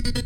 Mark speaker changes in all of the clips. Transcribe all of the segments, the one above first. Speaker 1: thank you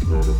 Speaker 2: Cara.